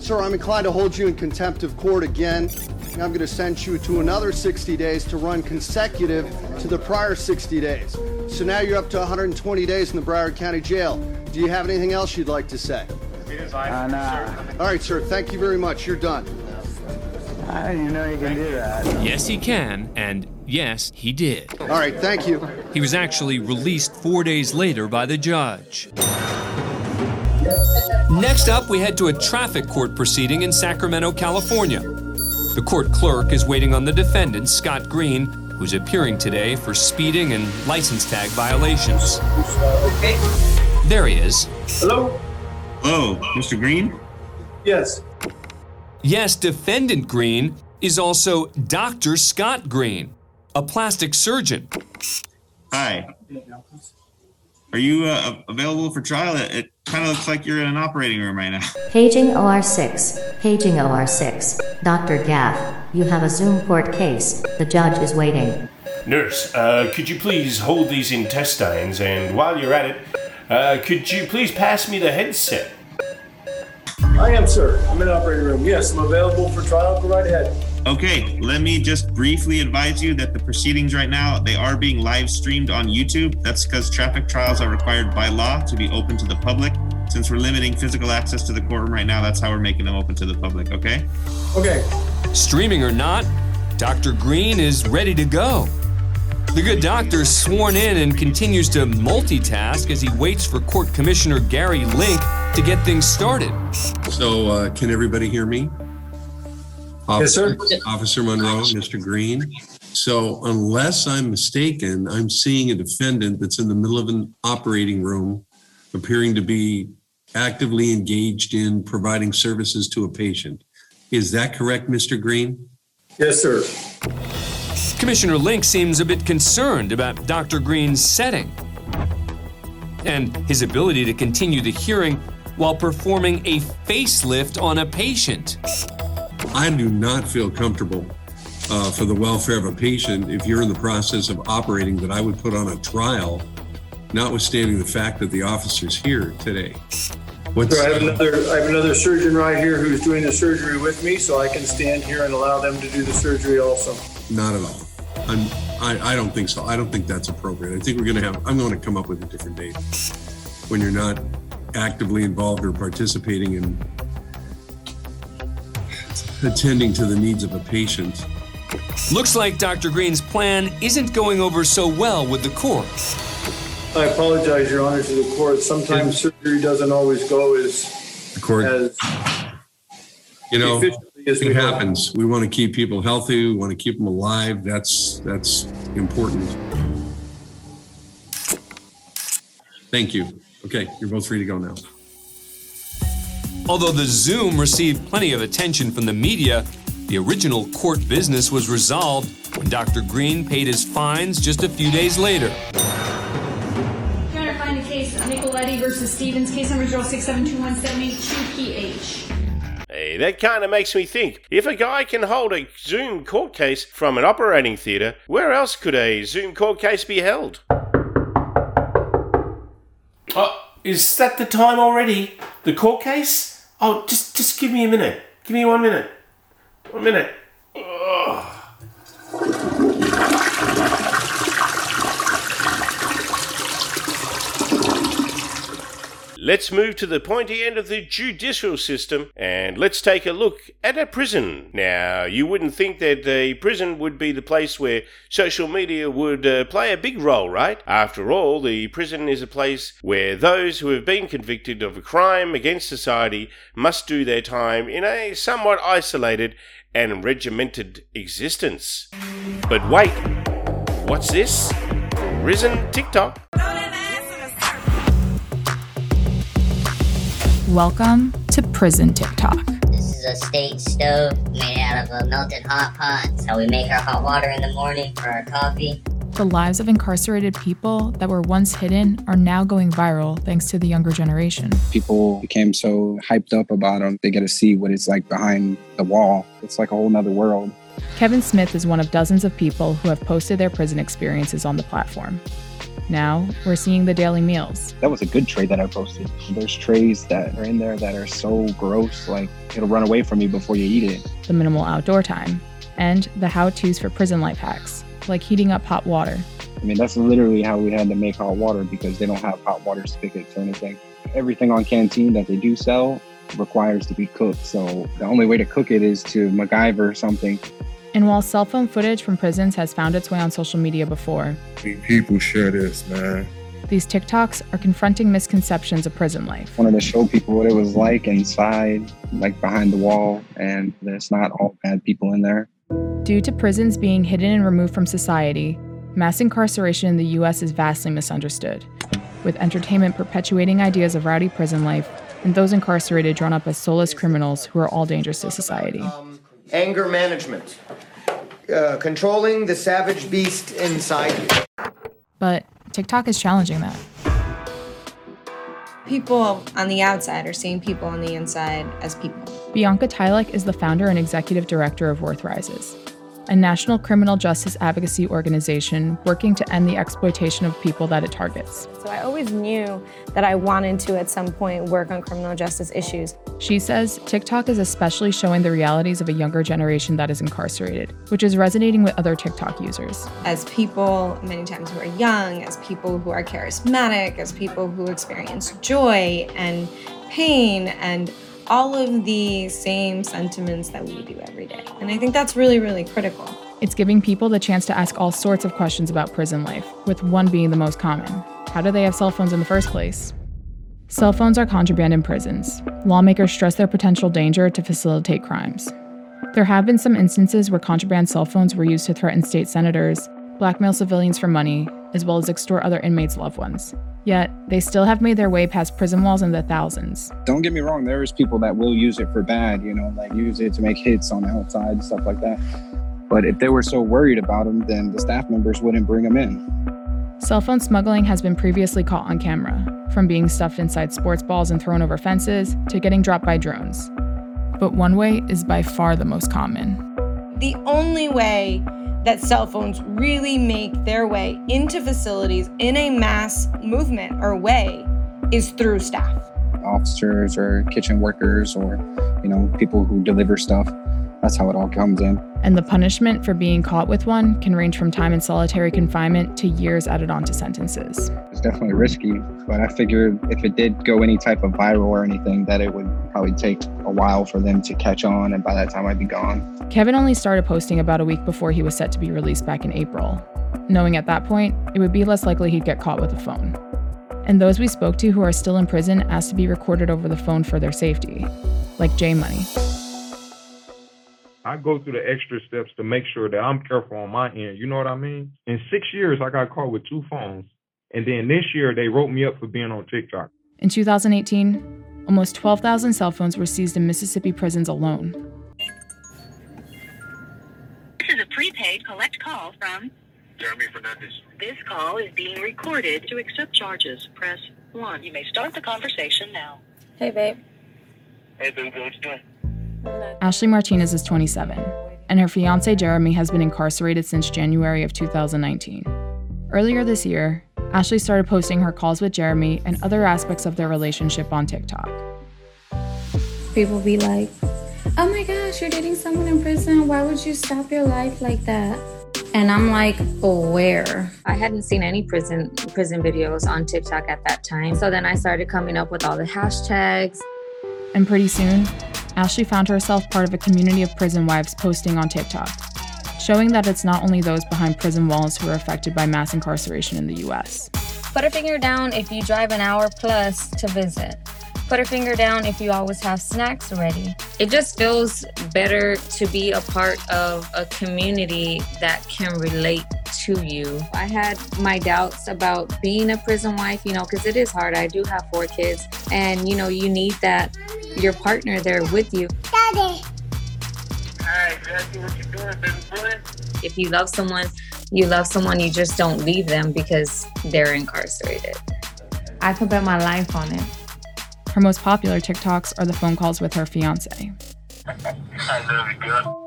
Sir, I'm inclined to hold you in contempt of court again. I'm going to send you to another 60 days to run consecutive to the prior 60 days. So now you're up to 120 days in the Broward County Jail. Do you have anything else you'd like to say? Uh, nah. All right, sir. Thank you very much. You're done. I didn't even know you can do that. Yes, he can, and yes, he did. All right, thank you. He was actually released four days later by the judge. Next up, we head to a traffic court proceeding in Sacramento, California. The court clerk is waiting on the defendant, Scott Green, who's appearing today for speeding and license tag violations. There he is. Hello? Hello, Mr. Green? Yes. Yes, defendant Green is also Dr. Scott Green, a plastic surgeon. Hi. Are you uh, available for trial? It, it kind of looks like you're in an operating room right now. (laughs) Paging OR6. Paging OR6. Dr. Gaff, you have a Zoom court case. The judge is waiting. Nurse, uh, could you please hold these intestines? And while you're at it, uh, could you please pass me the headset? I am, sir. I'm in the operating room. Yes, I'm available for trial. Go right ahead. Okay, let me just briefly advise you that the proceedings right now they are being live streamed on YouTube. That's because traffic trials are required by law to be open to the public. Since we're limiting physical access to the courtroom right now, that's how we're making them open to the public, okay? Okay. Streaming or not, Dr. Green is ready to go. The good doctor is sworn in and continues to multitask as he waits for Court Commissioner Gary Link to get things started. So, uh, can everybody hear me? Yes, sir. Officer Monroe, Mr. Green. So, unless I'm mistaken, I'm seeing a defendant that's in the middle of an operating room appearing to be actively engaged in providing services to a patient. Is that correct, Mr. Green? Yes, sir. Commissioner Link seems a bit concerned about Dr. Green's setting and his ability to continue the hearing while performing a facelift on a patient. I do not feel comfortable uh, for the welfare of a patient if you're in the process of operating that I would put on a trial, notwithstanding the fact that the officer's here today. What's, I have another, I have another surgeon right here who's doing the surgery with me, so I can stand here and allow them to do the surgery also. Not at all. I'm, I, I don't think so. I don't think that's appropriate. I think we're going to have, I'm going to come up with a different date when you're not actively involved or participating in attending to the needs of a patient. Looks like Dr. Green's plan isn't going over so well with the court. I apologize, Your Honor, to the court. Sometimes surgery doesn't always go as, The court, as you know, efficiently as it hope. happens. We want to keep people healthy. We want to keep them alive. That's, that's important. Thank you. Okay, you're both free to go now. Although the Zoom received plenty of attention from the media, the original court business was resolved when Dr. Green paid his fines just a few days later. Trying to find a case, Nicoletti versus Stevens, case number 0672172PH. Hey, that kind of makes me think. If a guy can hold a Zoom court case from an operating theatre, where else could a Zoom court case be held? Oh, is that the time already? The court case? Oh, just just give me a minute. Give me one minute. One minute. Ugh. Let's move to the pointy end of the judicial system and let's take a look at a prison. Now, you wouldn't think that a prison would be the place where social media would uh, play a big role, right? After all, the prison is a place where those who have been convicted of a crime against society must do their time in a somewhat isolated and regimented existence. But wait, what's this? Prison TikTok. Welcome to Prison TikTok. This is a state stove made out of a melted hot pot. It's how we make our hot water in the morning for our coffee. The lives of incarcerated people that were once hidden are now going viral thanks to the younger generation. People became so hyped up about them, they get to see what it's like behind the wall. It's like a whole nother world. Kevin Smith is one of dozens of people who have posted their prison experiences on the platform. Now, we're seeing the daily meals. That was a good tray that I posted. There's trays that are in there that are so gross, like it'll run away from you before you eat it. The minimal outdoor time, and the how to's for prison life hacks, like heating up hot water. I mean, that's literally how we had to make hot water because they don't have hot water spigots or anything. Everything on Canteen that they do sell requires to be cooked. So the only way to cook it is to MacGyver something. And while cell phone footage from prisons has found its way on social media before, people share this, man. These TikToks are confronting misconceptions of prison life. Wanted to show people what it was like inside, like behind the wall, and there's not all bad people in there. Due to prisons being hidden and removed from society, mass incarceration in the US is vastly misunderstood, with entertainment perpetuating ideas of rowdy prison life and those incarcerated drawn up as soulless criminals who are all dangerous to society. Anger management. Uh, controlling the savage beast inside you. But TikTok is challenging that. People on the outside are seeing people on the inside as people. Bianca Tylek is the founder and executive director of Worth Rises, a national criminal justice advocacy organization working to end the exploitation of people that it targets. So I always knew that I wanted to at some point work on criminal justice issues. She says TikTok is especially showing the realities of a younger generation that is incarcerated, which is resonating with other TikTok users. As people, many times who are young, as people who are charismatic, as people who experience joy and pain and all of the same sentiments that we do every day. And I think that's really, really critical. It's giving people the chance to ask all sorts of questions about prison life, with one being the most common How do they have cell phones in the first place? Cell phones are contraband in prisons. Lawmakers stress their potential danger to facilitate crimes. There have been some instances where contraband cell phones were used to threaten state senators, blackmail civilians for money, as well as extort other inmates' loved ones. Yet, they still have made their way past prison walls in the thousands. Don't get me wrong, there's people that will use it for bad, you know, like use it to make hits on the outside, stuff like that. But if they were so worried about them, then the staff members wouldn't bring them in. Cell phone smuggling has been previously caught on camera, from being stuffed inside sports balls and thrown over fences to getting dropped by drones. But one way is by far the most common. The only way that cell phones really make their way into facilities in a mass movement or way is through staff. Officers or kitchen workers or, you know, people who deliver stuff. That's how it all comes in. And the punishment for being caught with one can range from time in solitary confinement to years added onto sentences. It's definitely risky, but I figured if it did go any type of viral or anything, that it would probably take a while for them to catch on, and by that time I'd be gone. Kevin only started posting about a week before he was set to be released back in April, knowing at that point it would be less likely he'd get caught with a phone. And those we spoke to who are still in prison asked to be recorded over the phone for their safety, like J Money. I go through the extra steps to make sure that I'm careful on my end. You know what I mean? In six years, I got caught with two phones. And then this year, they wrote me up for being on TikTok. In 2018, almost 12,000 cell phones were seized in Mississippi prisons alone. This is a prepaid collect call from Jeremy Fernandez. This call is being recorded. To accept charges, press 1. You may start the conversation now. Hey, babe. Hey, baby, what you doing? Ashley Martinez is 27, and her fiance Jeremy has been incarcerated since January of 2019. Earlier this year, Ashley started posting her calls with Jeremy and other aspects of their relationship on TikTok. People be like, oh my gosh, you're dating someone in prison. Why would you stop your life like that? And I'm like, oh, where? I hadn't seen any prison prison videos on TikTok at that time. So then I started coming up with all the hashtags. And pretty soon, Ashley found herself part of a community of prison wives posting on TikTok, showing that it's not only those behind prison walls who are affected by mass incarceration in the US. Put a finger down if you drive an hour plus to visit. Put a finger down if you always have snacks ready. It just feels better to be a part of a community that can relate to you. I had my doubts about being a prison wife, you know, because it is hard. I do have four kids, and you know, you need that your partner there with you. Daddy. Hi, exactly what you doing, baby boy. If you love someone you love someone, you just don't leave them because they're incarcerated. I could bet my life on it. Her most popular TikToks are the phone calls with her fiance.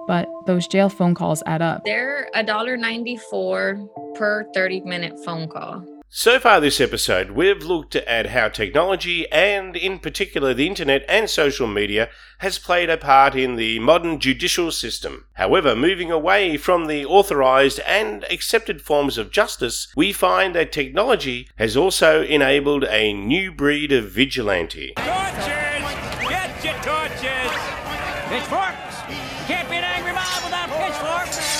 But those jail phone calls add up. They're $1.94 per 30 minute phone call. So far this episode, we've looked at how technology, and in particular the internet and social media, has played a part in the modern judicial system. However, moving away from the authorised and accepted forms of justice, we find that technology has also enabled a new breed of vigilante. Torches! Get your torches!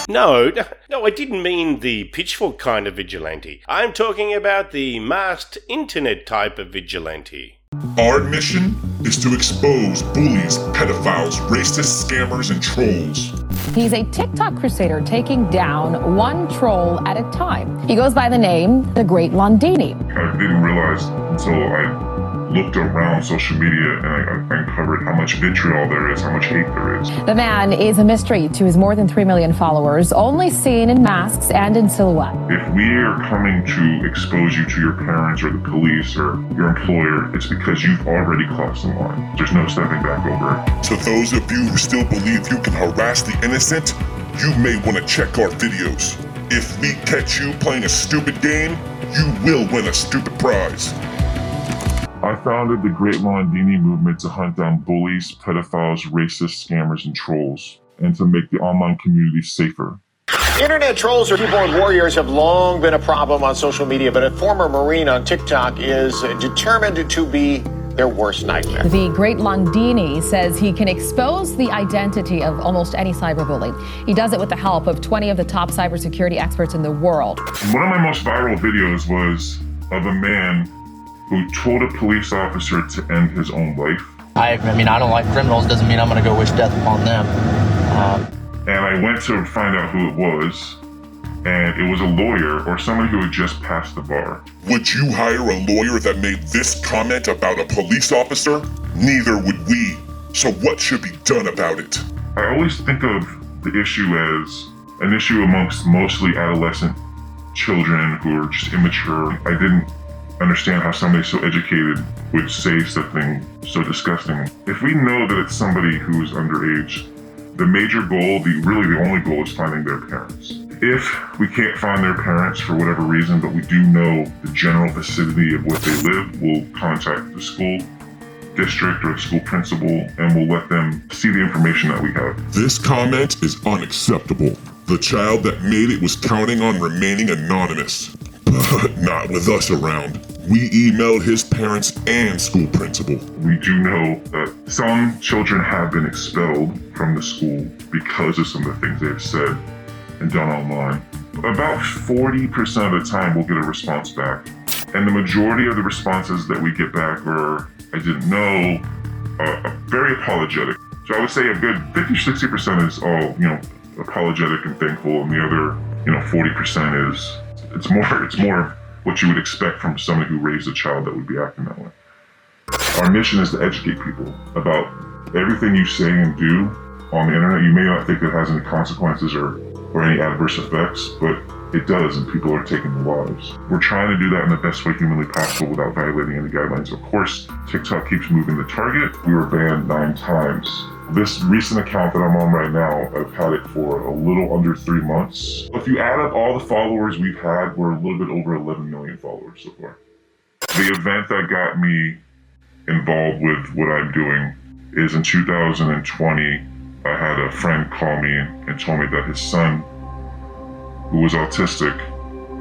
No, no, I didn't mean the pitchfork kind of vigilante. I'm talking about the masked internet type of vigilante. Our mission is to expose bullies, pedophiles, racist scammers, and trolls. He's a TikTok crusader taking down one troll at a time. He goes by the name The Great Londini. I didn't realize until I looked around social media and I, I uncovered how much vitriol there is, how much hate there is. The man is a mystery to his more than 3 million followers, only seen in masks and in silhouette. If we are coming to expose you to your parents or the police or your employer, it's because you've already crossed the line. There's no stepping back over it. To those of you who still believe you can harass the innocent, you may want to check our videos. If we catch you playing a stupid game, you will win a stupid prize. I founded the Great Londini movement to hunt down bullies, pedophiles, racists, scammers, and trolls, and to make the online community safer. Internet trolls or keyboard warriors have long been a problem on social media, but a former Marine on TikTok is determined to be their worst nightmare. The Great Londini says he can expose the identity of almost any cyberbully. He does it with the help of 20 of the top cybersecurity experts in the world. One of my most viral videos was of a man who told a police officer to end his own life. I, I mean, I don't like criminals. Doesn't mean I'm going to go wish death upon them. Um, And I went to find out who it was, and it was a lawyer or somebody who had just passed the bar. Would you hire a lawyer that made this comment about a police officer? Neither would we. So what should be done about it? I always think of the issue as an issue amongst mostly adolescent children who are just immature. I didn't understand how somebody so educated would say something so disgusting. If we know that it's somebody who's underage, the major goal, the really the only goal is finding their parents. If we can't find their parents for whatever reason, but we do know the general vicinity of where they live, we'll contact the school district or the school principal and we'll let them see the information that we have. This comment is unacceptable. The child that made it was counting on remaining anonymous. (laughs) Not with us around. We emailed his parents and school principal. We do know that some children have been expelled from the school because of some of the things they've said and done online. About 40% of the time, we'll get a response back. And the majority of the responses that we get back are, I didn't know, uh, very apologetic. So I would say a good 50 60% is all, you know, apologetic and thankful, and the other, you know, 40% is it's more it's more what you would expect from somebody who raised a child that would be acting that way. Our mission is to educate people about everything you say and do on the internet. You may not think it has any consequences or, or any adverse effects, but it does, and people are taking their lives. We're trying to do that in the best way humanly possible without violating any guidelines. Of course, TikTok keeps moving the target. We were banned nine times. This recent account that I'm on right now, I've had it for a little under three months. If you add up all the followers we've had, we're a little bit over 11 million followers so far. The event that got me involved with what I'm doing is in 2020, I had a friend call me and told me that his son, who was autistic,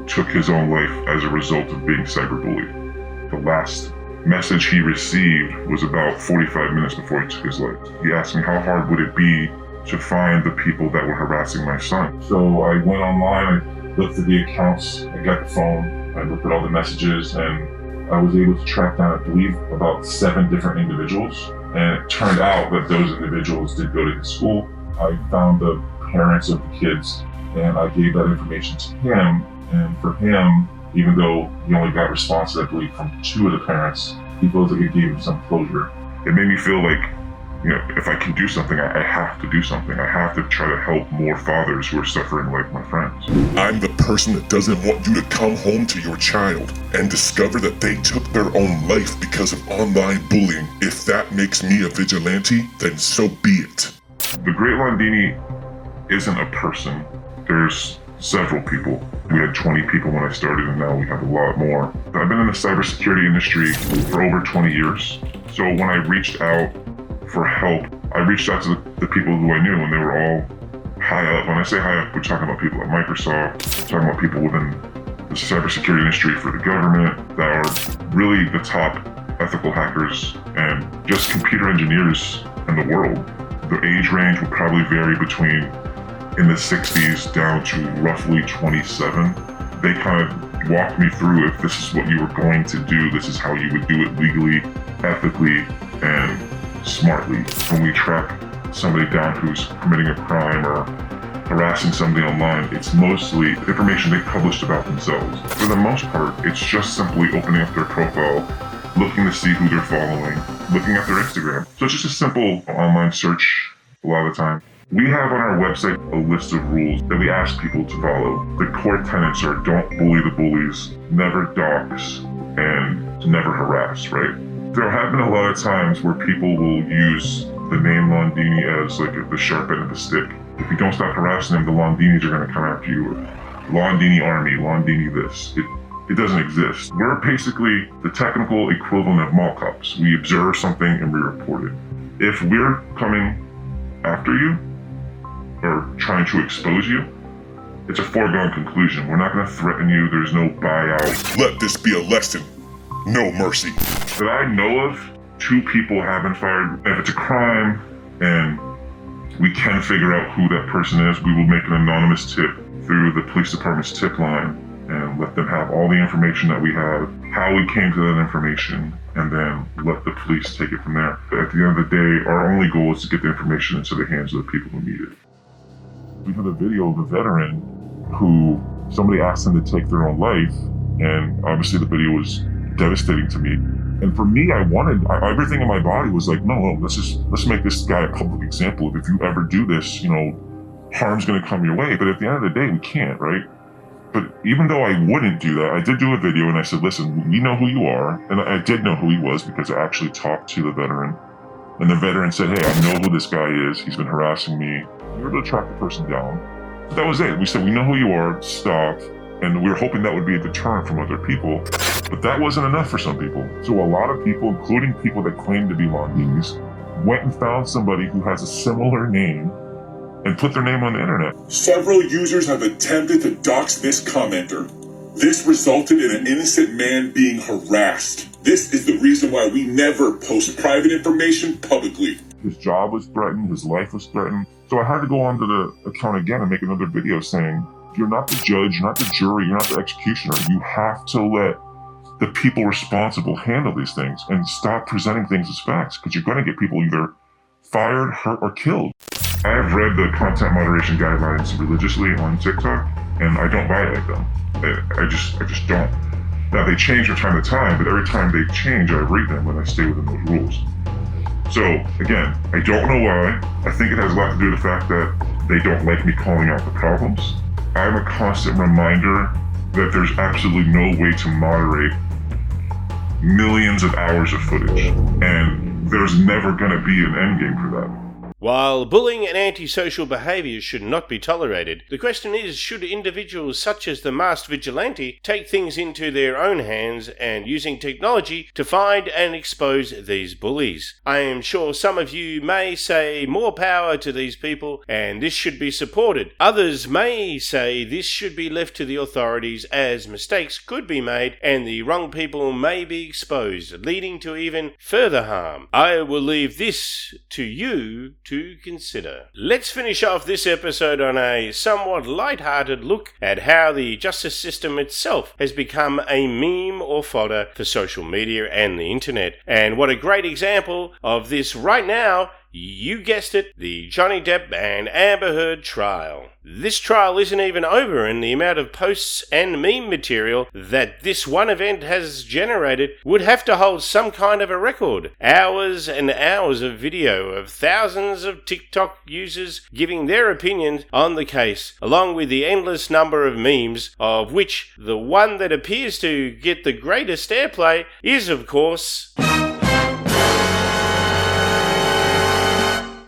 took his own life as a result of being cyberbullied. The last message he received was about 45 minutes before he took his life. He asked me how hard would it be to find the people that were harassing my son. So I went online, I looked at the accounts, I got the phone, I looked at all the messages, and I was able to track down, I believe, about seven different individuals. And it turned out that those individuals did go to the school. I found the parents of the kids and I gave that information to him. And for him, even though he only got responses, I believe, from two of the parents, he feels like it gave him some closure. It made me feel like you know, if I can do something, I, I have to do something. I have to try to help more fathers who are suffering like my friends. I'm the person that doesn't want you to come home to your child and discover that they took their own life because of online bullying. If that makes me a vigilante, then so be it. The Great Londini isn't a person. There's several people. We had 20 people when I started, and now we have a lot more. I've been in the cybersecurity industry for over 20 years. So when I reached out for help, I reached out to the, people who I knew, and they were all high up. When I say high up, we're talking about people at Microsoft, talking about people within the cybersecurity industry for the government that are really the top ethical hackers and just computer engineers in the world. The age range would probably vary between in the 60s down to roughly 27. They kind of walked me through if this is what you were going to do, this is how you would do it legally, ethically, and smartly. When we track somebody down who's committing a crime or harassing somebody online, it's mostly information they published about themselves. For the most part, it's just simply opening up their profile, looking to see who they're following, looking at their Instagram. So it's just a simple online search a lot of the time. We have on our website a list of rules that we ask people to follow. The core tenets are don't bully the bullies, never dox, and never harass, right? There have been a lot of times where people will use the name Londini as like the sharp end of the stick. If you don't stop harassing them, the Londinis are going to come after you. Londini army, Londini this. It, it doesn't exist. We're basically the technical equivalent of mall cops. We observe something and we report it. If we're coming after you or trying to expose you, it's a foregone conclusion. We're not going to threaten you. There's no buyout. Let this be a lesson. No mercy. That I know of, two people have been fired. If it's a crime and we can figure out who that person is, we will make an anonymous tip through the police department's tip line and let them have all the information that we have, how we came to that information, and then let the police take it from there. At the end of the day, our only goal is to get the information into the hands of the people who need it. We have a video of a veteran who somebody asked them to take their own life, and obviously the video was devastating to me. And for me, I wanted I, everything in my body was like, no, no, let's just let's make this guy a public example if you ever do this, you know, harm's going to come your way. But at the end of the day, we can't, right? But even though I wouldn't do that, I did do a video and I said, listen, we know who you are. And I did know who he was because I actually talked to the veteran. And the veteran said, hey, I know who this guy is. He's been harassing me. We were to track the person down. But that was it. We said, we know who you are. Stop. And we were hoping that would be a deterrent from other people. But that wasn't enough for some people. So a lot of people, including people that claim to be Londinis, went and found somebody who has a similar name and put their name on the internet. Several users have attempted to dox this commenter. This resulted in an innocent man being harassed. This is the reason why we never post private information publicly. His job was threatened, his life was threatened. So I had to go onto the account again and make another video saying, you're not the judge, you're not the jury, you're not the executioner. You have to let the people responsible handle these things and stop presenting things as facts because you're going to get people either fired, hurt, or killed. I have read the content moderation guidelines religiously on TikTok, and I don't violate them. I, I just, I just don't. Now they change from time to time, but every time they change, I read them and I stay within those rules. So again, I don't know why. I think it has a lot to do with the fact that they don't like me calling out the problems. I'm a constant reminder that there's absolutely no way to moderate millions of hours of footage, and there's never going to be an endgame for that. While bullying and antisocial behaviours should not be tolerated, the question is should individuals such as the masked vigilante take things into their own hands and using technology to find and expose these bullies? I am sure some of you may say more power to these people and this should be supported. Others may say this should be left to the authorities as mistakes could be made and the wrong people may be exposed, leading to even further harm. I will leave this to you to consider. Let's finish off this episode on a somewhat light-hearted look at how the justice system itself has become a meme or fodder for social media and the internet. And what a great example of this right now You guessed it, the Johnny Depp and Amber Heard trial. This trial isn't even over, and the amount of posts and meme material that this one event has generated would have to hold some kind of a record. Hours and hours of video of thousands of TikTok users giving their opinions on the case, along with the endless number of memes, of which the one that appears to get the greatest airplay is, of course.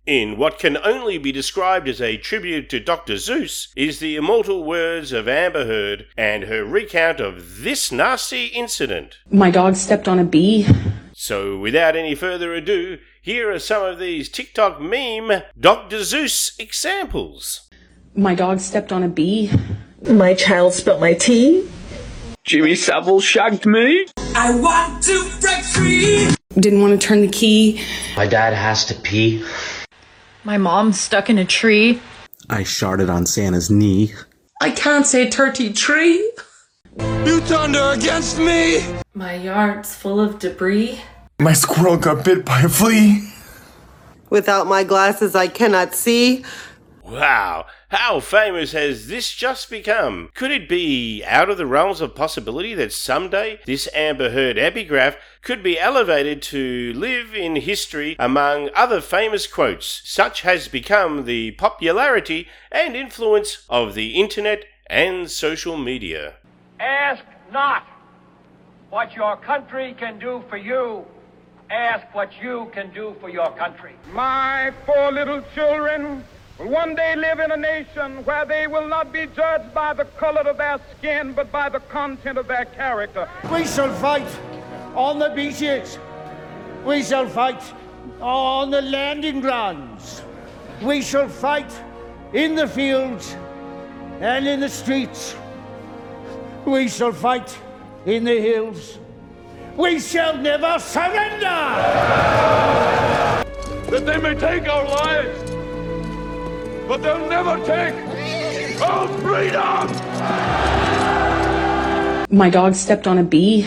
In what can only be described as a tribute to Dr. Seuss is the immortal words of Amber Heard and her recount of this nasty incident. My dog stepped on a bee. So, without any further ado, here are some of these TikTok meme Dr. Seuss examples. My dog stepped on a bee. My child spilled my tea. Jimmy Savile shagged me. I want to break free. Didn't want to turn the key. My dad has to pee. My mom's stuck in a tree. I sharted on Santa's knee. I can't say turkey tree. You thunder against me. My yard's full of debris. My squirrel got bit by a flea. Without my glasses, I cannot see. Wow, how famous has this just become? Could it be out of the realms of possibility that someday this Amber Heard epigraph could be elevated to live in history among other famous quotes? Such has become the popularity and influence of the internet and social media. Ask not what your country can do for you. Ask what you can do for your country. My poor little children will one day live in a nation where they will not be judged by the color of their skin, but by the content of their character. We shall fight on the beaches. We shall fight on the landing grounds. We shall fight in the fields and in the streets. We shall fight in the hills. We shall never surrender! That they may take our lives but they'll never take our freedom! My dog stepped on a bee.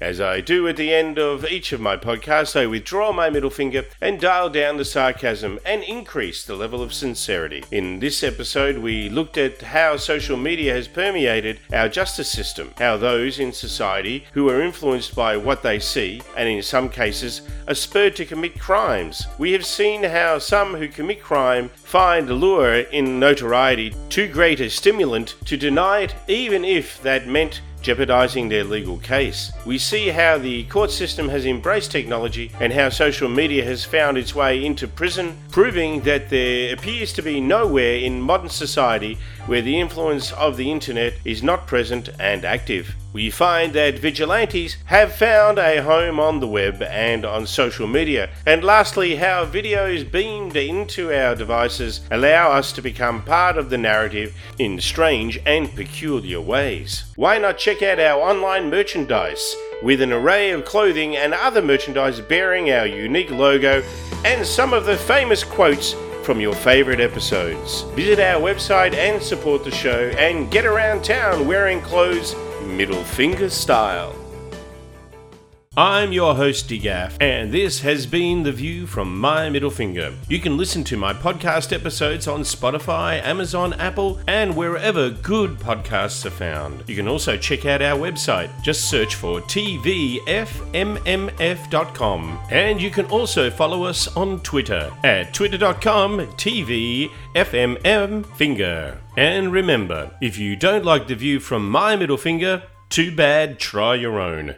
As I do at the end of each of my podcasts, I withdraw my middle finger and dial down the sarcasm and increase the level of sincerity. In this episode, we looked at how social media has permeated our justice system, how those in society who are influenced by what they see, and in some cases, are spurred to commit crimes. We have seen how some who commit crime find allure in notoriety too great a stimulant to deny it, even if that meant jeopardizing their legal case. We see how the court system has embraced technology and how social media has found its way into prison, proving that there appears to be nowhere in modern society where the influence of the internet is not present and active. We find that vigilantes have found a home on the web and on social media. And lastly, how videos beamed into our devices allow us to become part of the narrative in strange and peculiar ways. Why not check out our online merchandise with an array of clothing and other merchandise bearing our unique logo and some of the famous quotes from your favourite episodes. Visit our website and support the show and get around town wearing clothes middle finger style. I'm your host, DGAF, and this has been The View from My Middle Finger. You can listen to my podcast episodes on Spotify, Amazon, Apple, and wherever good podcasts are found. You can also check out our website. Just search for tvfmff.com. And you can also follow us on Twitter at twitter.com tvfmmfinger. And remember, if you don't like The View from My Middle Finger, too bad, try your own.